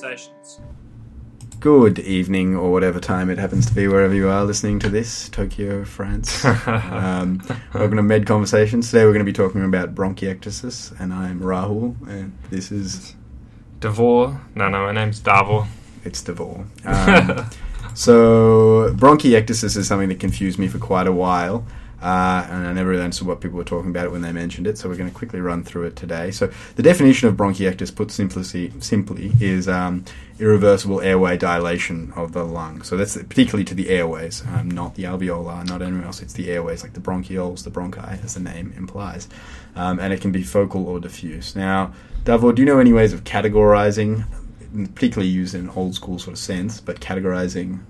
Conversations. Good evening, or whatever time it happens to be, wherever you are listening to this, Tokyo, France. um, welcome to Med Conversations. Today we're going to be talking about bronchiectasis, and I'm Rahul, and this is Devor. No, no, my name's Davor. it's Devor. Um, so bronchiectasis is something that confused me for quite a while. Uh, and I never really understood what people were talking about it when they mentioned it, so we're going to quickly run through it today. So, the definition of bronchiectasis, put simply, simply is um, irreversible airway dilation of the lung. So, that's particularly to the airways, um, not the alveolar, not anywhere else. It's the airways, like the bronchioles, the bronchi, as the name implies. Um, and it can be focal or diffuse. Now, Davor, do you know any ways of categorizing, particularly used in an old school sort of sense, but categorizing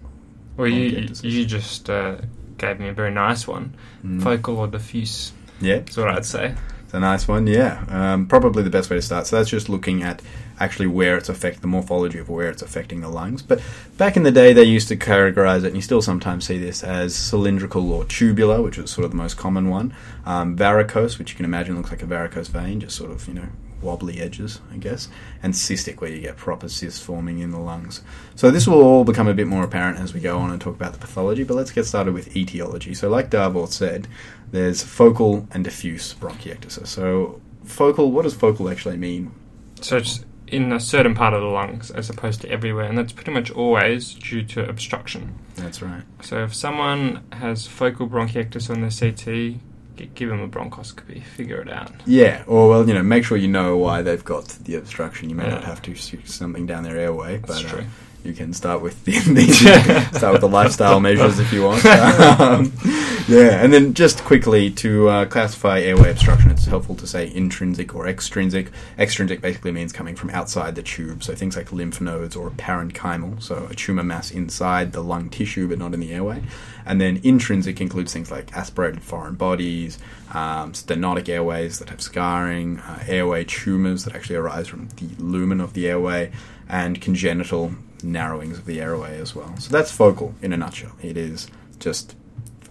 Well, you, you just uh, gave me a very nice one. Mm. Focal or diffuse. Yeah, That's what I'd say. It's a nice one, yeah. Um, probably the best way to start. So that's just looking at actually where it's affecting the morphology of where it's affecting the lungs. But back in the day, they used to categorize it, and you still sometimes see this as cylindrical or tubular, which is sort of the most common one. Um, varicose, which you can imagine looks like a varicose vein, just sort of you know wobbly edges, I guess, and cystic, where you get proper cysts forming in the lungs. So this will all become a bit more apparent as we go on and talk about the pathology. But let's get started with etiology. So, like Davor said, there's focal and diffuse bronchiectasis. So, focal, what does focal actually mean? So it's in a certain part of the lungs as opposed to everywhere, and that's pretty much always due to obstruction. That's right. So if someone has focal bronchiectasis on their CT, give them a bronchoscopy, figure it out. Yeah, or well, you know, make sure you know why they've got the obstruction. You may not have to stick something down their airway, That's but uh, you can start with the, the start with the lifestyle measures if you want. Um, yeah, and then just quickly to uh, classify airway obstruction, it's helpful to say intrinsic or extrinsic. Extrinsic basically means coming from outside the tube, so things like lymph nodes or parenchymal, so a tumor mass inside the lung tissue but not in the airway. And then intrinsic includes things like aspirated foreign bodies, um, stenotic airways that have scarring, uh, airway tumors that actually arise from the lumen of the airway, and congenital narrowings of the airway as well. So that's focal in a nutshell. It is just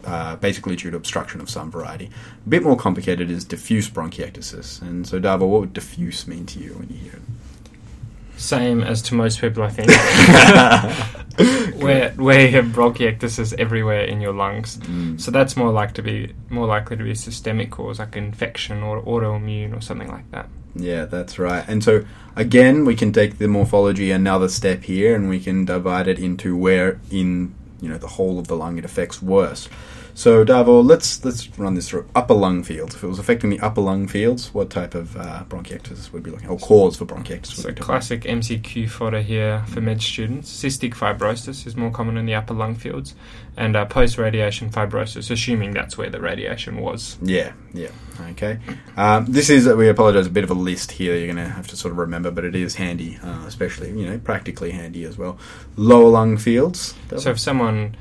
uh, basically due to obstruction of some variety. A bit more complicated is diffuse bronchiectasis. And so, Dava, what would diffuse mean to you when you hear it? Same as to most people, I think. where where you have bronchiectasis everywhere in your lungs. Mm. So that's more like to be more likely to be a systemic cause, like infection or autoimmune or something like that. Yeah, that's right. And so again, we can take the morphology another step here, and we can divide it into where in you know the whole of the lung it affects worse. So Davo, let's let's run this through upper lung fields. If it was affecting the upper lung fields, what type of uh, bronchiectasis would be looking, or cause for bronchiectasis? So would be talking classic MCQ fodder here for med students. Cystic fibrosis is more common in the upper lung fields, and uh, post-radiation fibrosis, assuming that's where the radiation was. Yeah, yeah. Okay. Um, this is, we apologize, a bit of a list here you're going to have to sort of remember, but it is handy, uh, especially, you know, practically handy as well. Lower lung fields. So if someone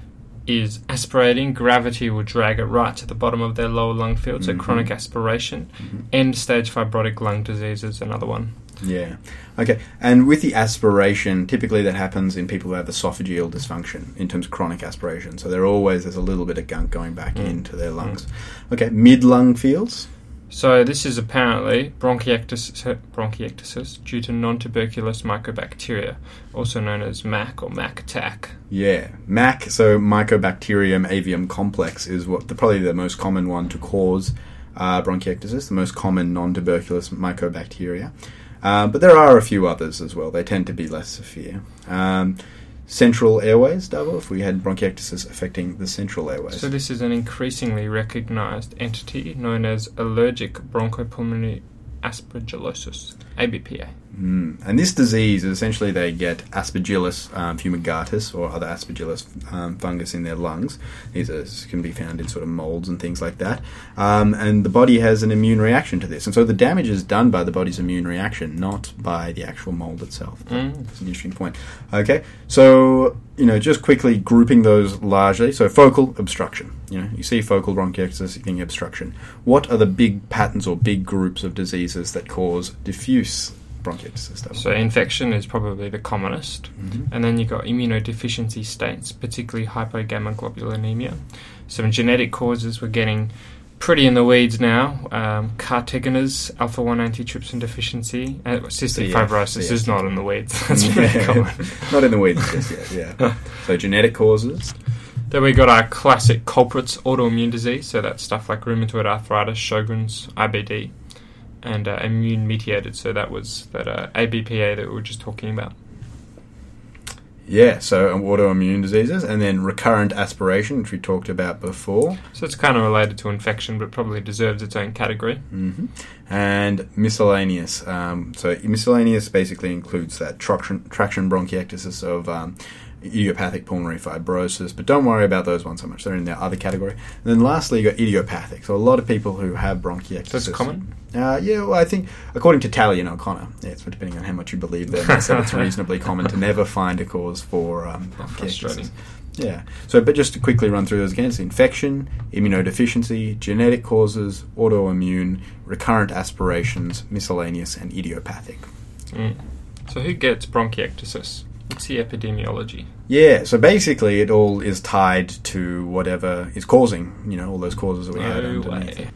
is aspirating, gravity will drag it right to the bottom of their lower lung field. So Mhm. chronic aspiration, Mhm. end stage fibrotic lung disease is another one. Yeah. Okay. And with the aspiration, typically that happens in people who have esophageal dysfunction in terms of chronic aspiration. So they're always, there's a little bit of gunk going back Mm. into their lungs. Okay. Mid lung fields. So this is apparently bronchiectasis, bronchiectasis due to non-tuberculous mycobacteria, also known as MAC or MAC attack. Yeah, MAC, so Mycobacterium avium complex, is what the, probably the most common one to cause uh, bronchiectasis, the most common non-tuberculous mycobacteria. Uh, but there are a few others as well. They tend to be less severe. Um, central airways, Davor. If we had bronchiectasis affecting the central airways, So this is an increasingly recognized entity known as allergic bronchopulmonary aspergillosis, ABPA. Mm. And this disease is essentially they get Aspergillus um, fumigatus or other Aspergillus um, fungus in their lungs. These are, can be found in sort of molds and things like that. Um, and the body has an immune reaction to this. And so the damage is done by the body's immune reaction, not by the actual mold itself. Mm. That's an interesting point. Okay, so you know, just quickly grouping those largely. So focal obstruction. You know, you see focal bronchiectasis, you think obstruction. What are the big patterns or big groups of diseases that cause diffuse bronchiectasis? Davor? So infection is probably the commonest. Mhm. And then you've got immunodeficiency states, particularly hypogammaglobulinemia. Some genetic causes we're getting pretty in the weeds now. Um, alpha 1 antitrypsin deficiency, uh, cystic fibrosis is not in the weeds. That's pretty common. Not in the weeds just yet, yeah. So genetic causes. Then we've got our classic culprits, autoimmune disease. So that's stuff like rheumatoid arthritis, Sjogren's, IBD, and uh, immune mediated. So that was that uh, ABPA that we were just talking about. Yeah, so um, autoimmune diseases, and then recurrent aspiration, which we talked about before, So it's kind of related to infection, but probably deserves its own category. hmm and miscellaneous. Um, so miscellaneous basically includes that traction, traction bronchiectasis of um, idiopathic pulmonary fibrosis, but don't worry about those ones so much. They're in the other category. And then lastly, you got idiopathic. So a lot of people who have bronchiectasis. So it's common. Uh, yeah, well, I think according to Talley and O'Connor, yeah, it's depending on how much you believe them. They said it's reasonably common to never find a cause for um, bronchiectasis. Yeah. So, but just to quickly run through those again: it's infection, immunodeficiency, genetic causes, autoimmune, recurrent aspirations, miscellaneous, and idiopathic. Mm. So who gets bronchiectasis? What's the epidemiology? Yeah. So basically, it all is tied to whatever is causing, you know, all those causes that we had No underneath. way.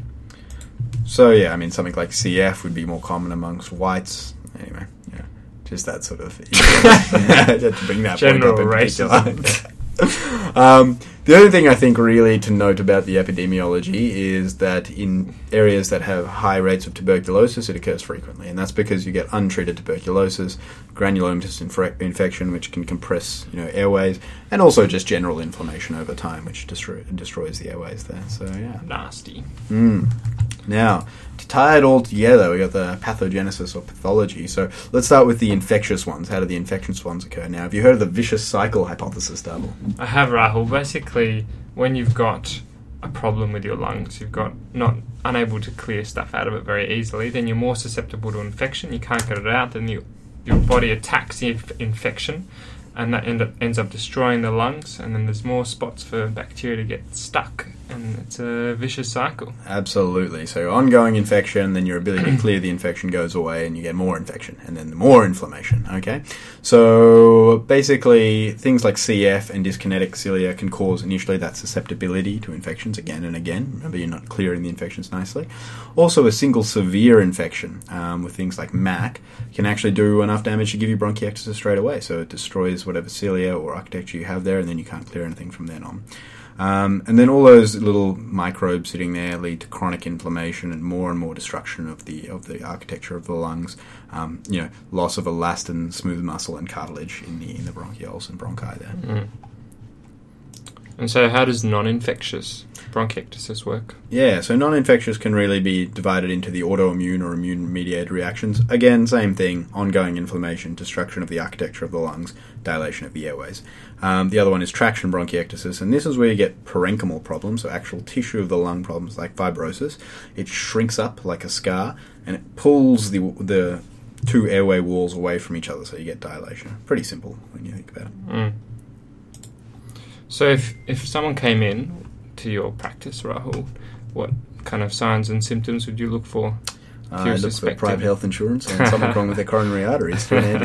So yeah, I mean, something like CF would be more common amongst whites. Anyway, yeah, just that sort of. Just bring that General point up in racism. particular. um, the only thing I think really to note about the epidemiology is that in areas that have high rates of tuberculosis, it occurs frequently, and that's because you get untreated tuberculosis, granulomatous infre- infection, which can compress you know airways, and also just general inflammation over time, which destroy- destroys the airways there. So yeah. Nasty. Mm. Now, tie it all together, we got the pathogenesis or pathology. So let's start with the infectious ones. How do the infectious ones occur? Now, have you heard of the vicious cycle hypothesis, Davor? I have Rahul. Basically, when you've got a problem with your lungs, you've got not unable to clear stuff out of it very easily, then you're more susceptible to infection. You can't get it out, then you, your body attacks the inf- infection, and that end up, ends up destroying the lungs. And then there's more spots for bacteria to get stuck, and it's a vicious cycle. Absolutely. So ongoing infection, then your ability to clear the infection goes away, and you get more infection, and then more inflammation. Okay. So basically, things like CF and dyskinetic cilia can cause initially that susceptibility to infections again and again. Remember, you're not clearing the infections nicely. Also, a single severe infection um, with things like MAC can actually do enough damage to give you bronchiectasis straight away. So it destroys whatever cilia or architecture you have there, and then you can't clear anything from then on. Um, and then all those little microbes sitting there lead to chronic inflammation and more and more destruction of the of the architecture of the lungs. Um, you know, loss of elastin, smooth muscle, and cartilage in the in the bronchioles and bronchi there. Mm. And so, how does non-infectious bronchiectasis work? Yeah, so non-infectious can really be divided into the autoimmune or immune-mediated reactions. Again, same thing: ongoing inflammation, destruction of the architecture of the lungs, dilation of the airways. Um, the other one is traction bronchiectasis, and this is where you get parenchymal problems, so actual tissue of the lung problems like fibrosis. It shrinks up like a scar, and it pulls the the two airway walls away from each other, so you get dilation. Pretty simple when you think about it. Mm. So, if if someone came in to your practice, Rahul, what kind of signs and symptoms would you look for? Uh, I look for private health insurance and something wrong with their coronary arteries. To an.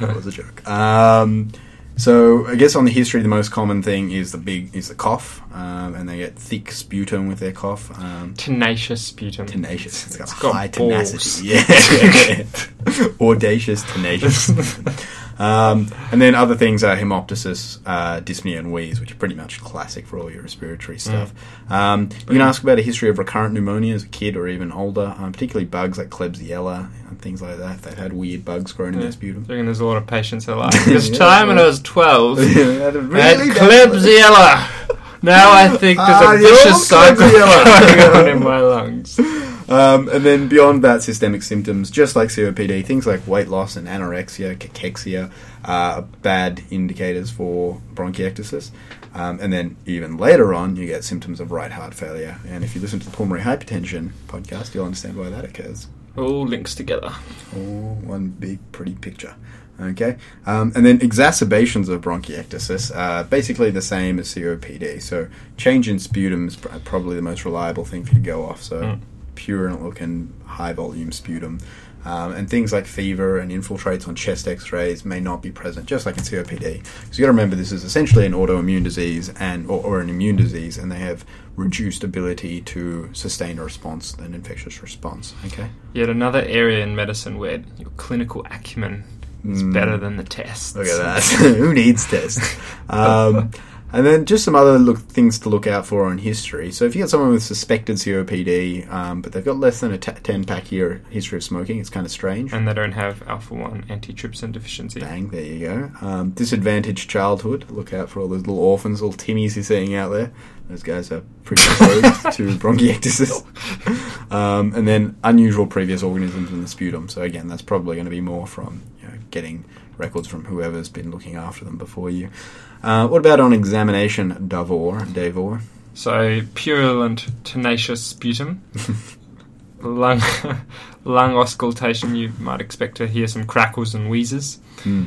No, that was a joke. Um, so I guess on the history, the most common thing is the big is the cough, um, and they get thick sputum with their cough. Um, Tenacious sputum. tenacious. It's got It's got high balls. tenacity. Yeah. Audacious, tenacious. um, and then other things are hemoptysis, uh, dyspnea, and wheeze, which are pretty much classic for all your respiratory stuff. Um, you can ask about a history of recurrent pneumonia as a kid or even older, um, particularly bugs like Klebsiella and things like that. They've had weird bugs growing in their sputum. I reckon there's a lot of patients that like, this Yeah, time when I was 12, Had a I had Klebsiella. Now I think there's a old vicious cycle Klebsiella. going on in my lungs. Um, and then beyond that, systemic symptoms, just like COPD, things like weight loss and anorexia, cachexia, are bad indicators for bronchiectasis. Um, and then even later on, you get symptoms of right heart failure. And if you listen to the pulmonary hypertension podcast, you'll understand why that occurs. All links together. All one big pretty picture. Okay, um, and then exacerbations of bronchiectasis are basically the same as COPD. So change in sputum is probably the most reliable thing for you to go off. So Mm. Pure looking high volume sputum. Um, and things like fever and infiltrates on chest x rays may not be present, just like in COPD. So you got to remember this is essentially an autoimmune disease and or, or an immune disease, and they have reduced ability to sustain a response, an infectious response. Okay? Yet another area in medicine where your clinical acumen is Mm. better than the tests. Look at that. Who needs tests? Um, and then just some other look, things to look out for in history. So if you get someone with suspected COPD, um, but they've got less than a t- 10 pack year history of smoking, it's kind of strange. And they don't have alpha 1 antitrypsin deficiency. Bang, there you go. Um, disadvantaged childhood. Look out for all those little orphans, little Timmies you're seeing out there. Those guys are predisposed to bronchiectasis. Um, and then unusual previous organisms in the sputum. So again, that's probably going to be more from you know, getting records from whoever's been looking after them before you. Uh, what about on examination, Davor? Davor? So, purulent, tenacious sputum. lung, lung auscultation, you might expect to hear some crackles and wheezes. Hmm.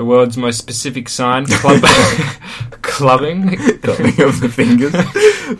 The world's most specific sign, club, clubbing. Clubbing of the fingers.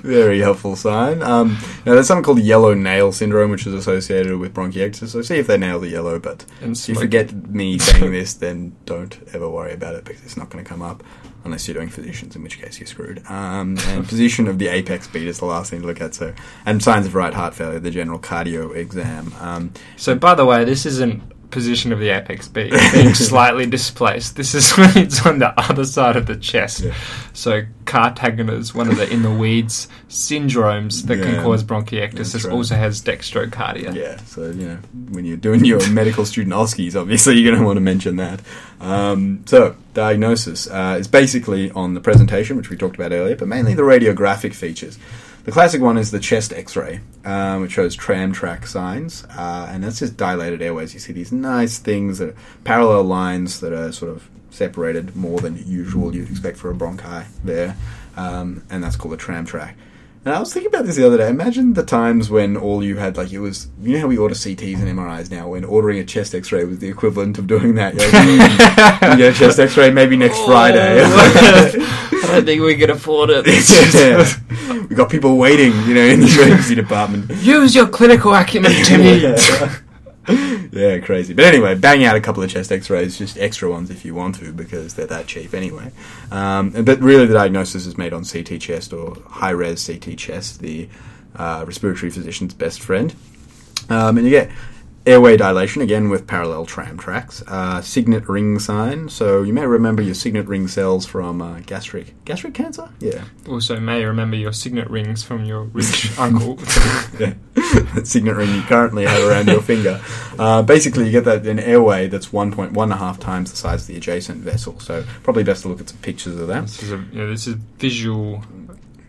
Very helpful sign. Um, now, there's something called yellow nail syndrome, which is associated with bronchiectasis. So see if they nail the yellow, but If you forget me saying this, then don't ever worry about it because it's not going to come up unless you're doing physicians, in which case you're screwed. Um, and position of the apex beat is the last thing to look at. So, and signs of right heart failure, the general cardio exam. Um, So, by the way, this isn't position of the apex being, being slightly displaced. This is when it's on the other side of the chest. Yeah. So, Kartagener's one of the in the weeds syndromes that Yeah. can cause bronchiectasis. right. Also has dextrocardia. yeah, so you know when you're doing your medical student OSCEs, obviously you're going to want to mention that. Um, so diagnosis uh, is basically on the presentation, which we talked about earlier, but mainly the radiographic features. The classic one is the chest X-ray, uh, which shows tram track signs, uh, and that's just dilated airways. You see these nice things that are parallel lines that are sort of separated more than usual you'd expect for a bronchi there, um, and that's called a tram track. And I was thinking about this the other day. Imagine the times when all you had, like, it was, you know how we order CTs and MRIs now, when ordering a chest x ray was the equivalent of doing that. You're like, "Hmm, you get a chest x ray maybe next Friday. I don't think we can afford it. yeah. We got people waiting, you know, in the emergency department. Use your clinical acumen, Timmy. yeah. Yeah, crazy. But anyway, bang out a couple of chest X-rays, just extra ones if you want to, because they're that cheap anyway. Um, but really, the diagnosis is made on CT chest or high-res CT chest, the uh, respiratory physician's best friend. Um, and you get airway dilation again with parallel tram tracks. Uh, signet ring sign. So you may remember your signet ring cells from uh, gastric gastric cancer. Yeah, Also, may remember your signet rings from your rich uncle. yeah. that signet ring you currently have around your finger. Uh, basically, you get that in airway that's 1.1 and a half times the size of the adjacent vessel. So probably best to look at some pictures of that. This is a know, this is visual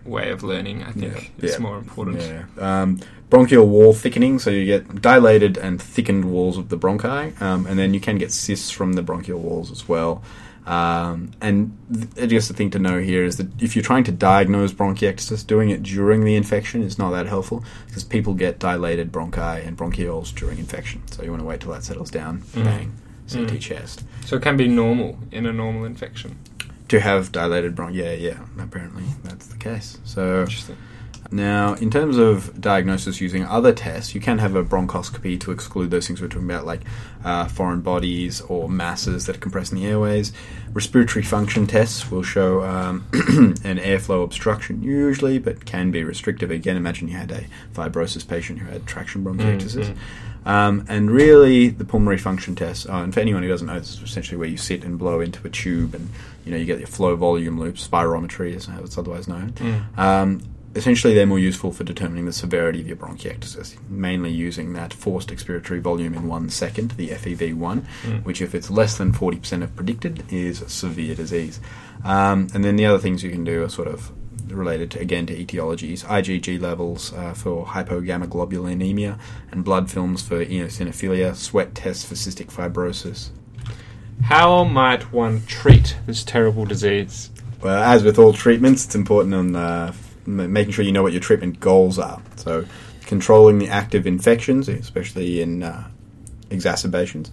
way of learning. I think Yeah, it's yeah. more important. Yeah. Um, bronchial wall thickening, so you get dilated and thickened walls of the bronchi, um, and then you can get cysts from the bronchial walls as well. Um, and th- I guess the thing to know here is that if you're trying to diagnose bronchiectasis, doing it during the infection is not that helpful because people get dilated bronchi and bronchioles during infection. So you want to wait till that settles down. Mm. Bang, CT Mm. chest. So it can be normal in a normal infection. To have dilated bronchi, yeah, yeah, apparently that's the case. So Interesting. Now, in terms of diagnosis using other tests, you can have a bronchoscopy to exclude those things we're talking about, like uh, foreign bodies or masses that are compressing the airways. Respiratory function tests will show um, an airflow obstruction, usually, but can be restrictive. Again, imagine you had a fibrosis patient who had traction bronchiectasis. Mm, Um, and really, the pulmonary function test, uh, and for anyone who doesn't know, this is essentially where you sit and blow into a tube and you know you get your flow volume loop, spirometry is how it's otherwise known. Mm. Um, essentially, they're more useful for determining the severity of your bronchiectasis, mainly using that forced expiratory volume in one second, the FEV1, Mm. which, if it's less than 40% of predicted, is severe disease. Um, and then the other things you can do are sort of related to, again to etiologies, IgG levels uh, for hypogammaglobulinemia, and blood films for eosinophilia, sweat tests for cystic fibrosis. How might one treat this terrible disease? Well, as with all treatments, it's important on uh, making sure you know what your treatment goals are. So, controlling the active infections, especially in uh, exacerbations,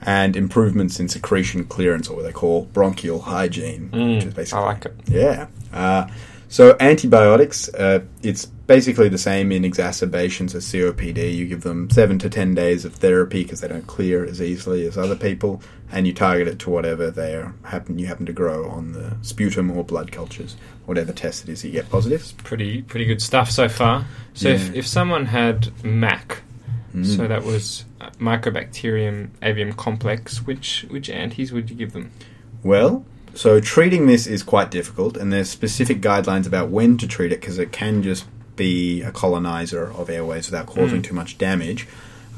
and improvements in secretion clearance, or what they call bronchial hygiene, which is Mm, I like it. yeah. Uh, So antibiotics, uh, it's basically the same in exacerbations as COPD. You give them seven to ten days of therapy because they don't clear as easily as other people, and you target it to whatever they are, happen you happen to grow on the sputum or blood cultures, whatever test it is you get positive. Pretty pretty good stuff so far. So if, Yeah. if someone had MAC, Mm. so that was uh, Mycobacterium avium complex, which which antis would you give them? Well, so treating this is quite difficult, and there's specific guidelines about when to treat it because it can just be a colonizer of airways without causing Mm. too much damage.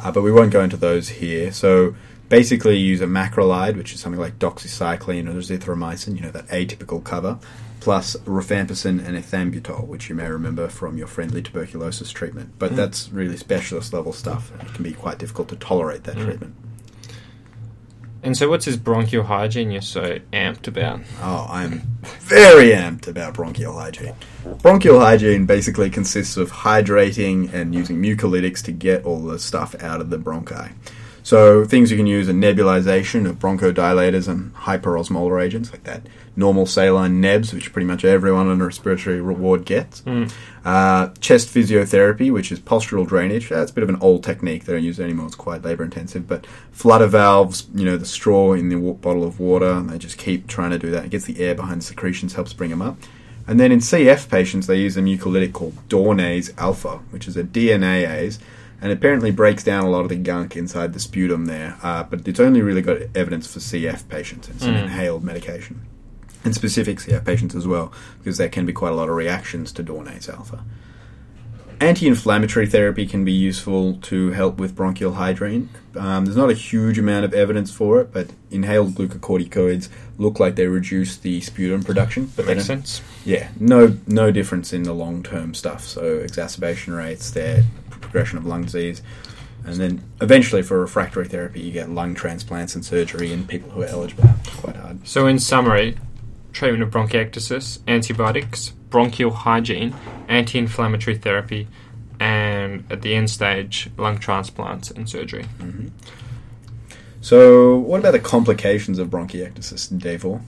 Uh, but we won't go into those here. So basically, use a macrolide, which is something like doxycycline or azithromycin, you know, that atypical cover, plus rifampicin and ethambutol, which you may remember from your friendly tuberculosis treatment. But Mm. that's really specialist level stuff, and it can be quite difficult to tolerate that Mm. treatment. And so what's this bronchial hygiene you're so amped about? Oh, I'm very amped about bronchial hygiene. Bronchial hygiene basically consists of hydrating and using mucolytics to get all the stuff out of the bronchi. So things you can use are nebulization of bronchodilators and hyperosmolar agents like that. Normal saline nebs, which pretty much everyone on a respiratory ward gets. Mm. Uh, chest physiotherapy, which is postural drainage. That's a bit of an old technique. They don't use it anymore. It's quite labor intensive. But flutter valves, you know, the straw in the bottle of water, and they just keep trying to do that. It gets the air behind the secretions, helps bring them up. And then in CF patients, they use a mucolytic called Dornase alpha, which is a DNAase, and apparently breaks down a lot of the gunk inside the sputum there. Uh, but it's only really got evidence for CF patients. It's an Mm. inhaled medication and specific CF patients as well, because there can be quite a lot of reactions to Dornase alpha. Anti-inflammatory therapy can be useful to help with bronchial hygiene. Um, there's not a huge amount of evidence for it, but inhaled glucocorticoids look like they reduce the sputum production. But That makes sense. Yeah, no, no difference in the long-term stuff. So exacerbation rates, their progression of lung disease, and then eventually for refractory therapy, you get lung transplants and surgery in people who are eligible. It's quite hard. So in summary, treatment of bronchiectasis, antibiotics, bronchial hygiene, anti-inflammatory therapy, and at the end stage, lung transplants and surgery. hmm So, what about the complications of bronchiectasis, Davor?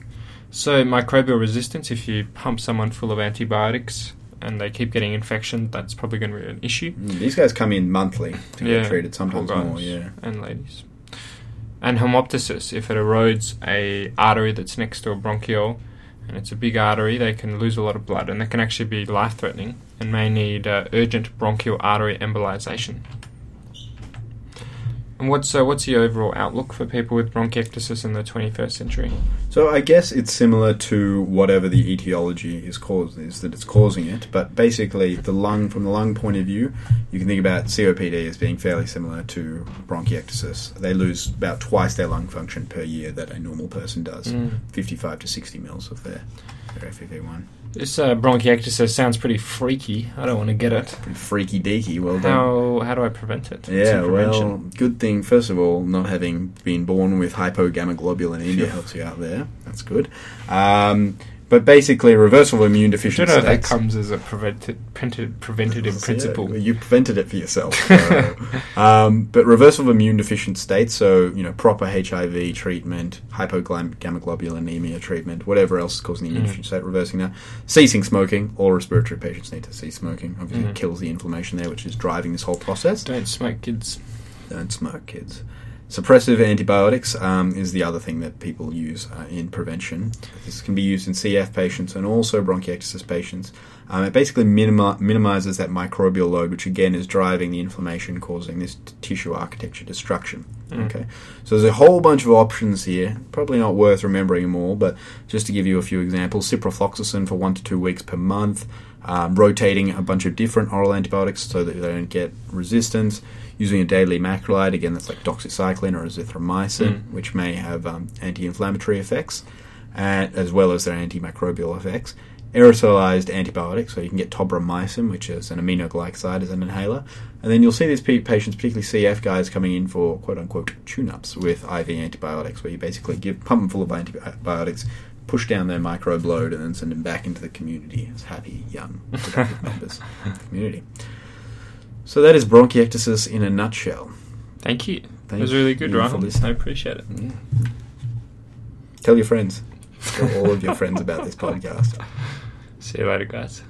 So microbial resistance, if you pump someone full of antibiotics and they keep getting infection, that's probably going to be an issue. Mm, These guys come in monthly to Yeah, get treated, sometimes more. Yeah. And ladies. And hemoptysis, if it erodes a artery that's next to a bronchiole and it's a big artery, they can lose a lot of blood and that can actually be life-threatening and may need uh, urgent bronchial artery embolization. And what's uh, what's the overall outlook for people with bronchiectasis in the 21st century? So I guess it's similar to whatever the etiology is caused is that it's causing it, but basically the lung from the lung point of view, you can think about COPD as being fairly similar to bronchiectasis. They lose about twice their lung function per year that a normal person does, Mm. 55 to 60 mils of their, their FEV1. This uh, bronchiectasis sounds pretty freaky. I don't want to get it. Freaky deaky. Well done. How how do I prevent it? Yeah, well, good thing, first of all, not having been born with hypogammaglobulinemia helps you out there. That's good. Um, but basically, reversal of immune I deficient don't know if that comes as a prevented, prevented, preventative Yeah, principle. you prevented it for yourself. so. um, but reversal of immune deficient states, so you know proper HIV treatment, hypogammaglobulinemia treatment, whatever else is causing the immune Mm. deficient state, reversing that. Ceasing smoking. All respiratory patients need to cease smoking. Obviously, Mhm. it kills the inflammation there, which is driving this whole process. Don't smoke, kids. Don't smoke, kids. Suppressive antibiotics um, is the other thing that people use uh, in prevention. This can be used in CF patients and also bronchiectasis patients. Um, it basically minimi- minimizes that microbial load, which again is driving the inflammation, causing this t- tissue architecture destruction. Mm. Okay, so there's a whole bunch of options here. Probably not worth remembering them all, but just to give you a few examples: ciprofloxacin for one to two weeks per month, um, rotating a bunch of different oral antibiotics so that they don't get resistance, using a daily macrolide again that's like doxycycline or azithromycin, Mm. which may have um, anti-inflammatory effects, and, as well as their antimicrobial effects. Aerosolized antibiotics, so you can get tobramycin, which is an aminoglycoside as an inhaler, and then you'll see these patients, particularly CF guys, coming in for quote unquote tune-ups with IV antibiotics, where you basically give pump them full of antibiotics, push down their microbe load, and then send them back into the community as happy, young, productive members of the community. So that is bronchiectasis in a nutshell. Thank you. Thank it was really good, you for Rahul. listening. I appreciate it. Yeah. Tell your friends. Tell all of your friends about this podcast. See you later, guys.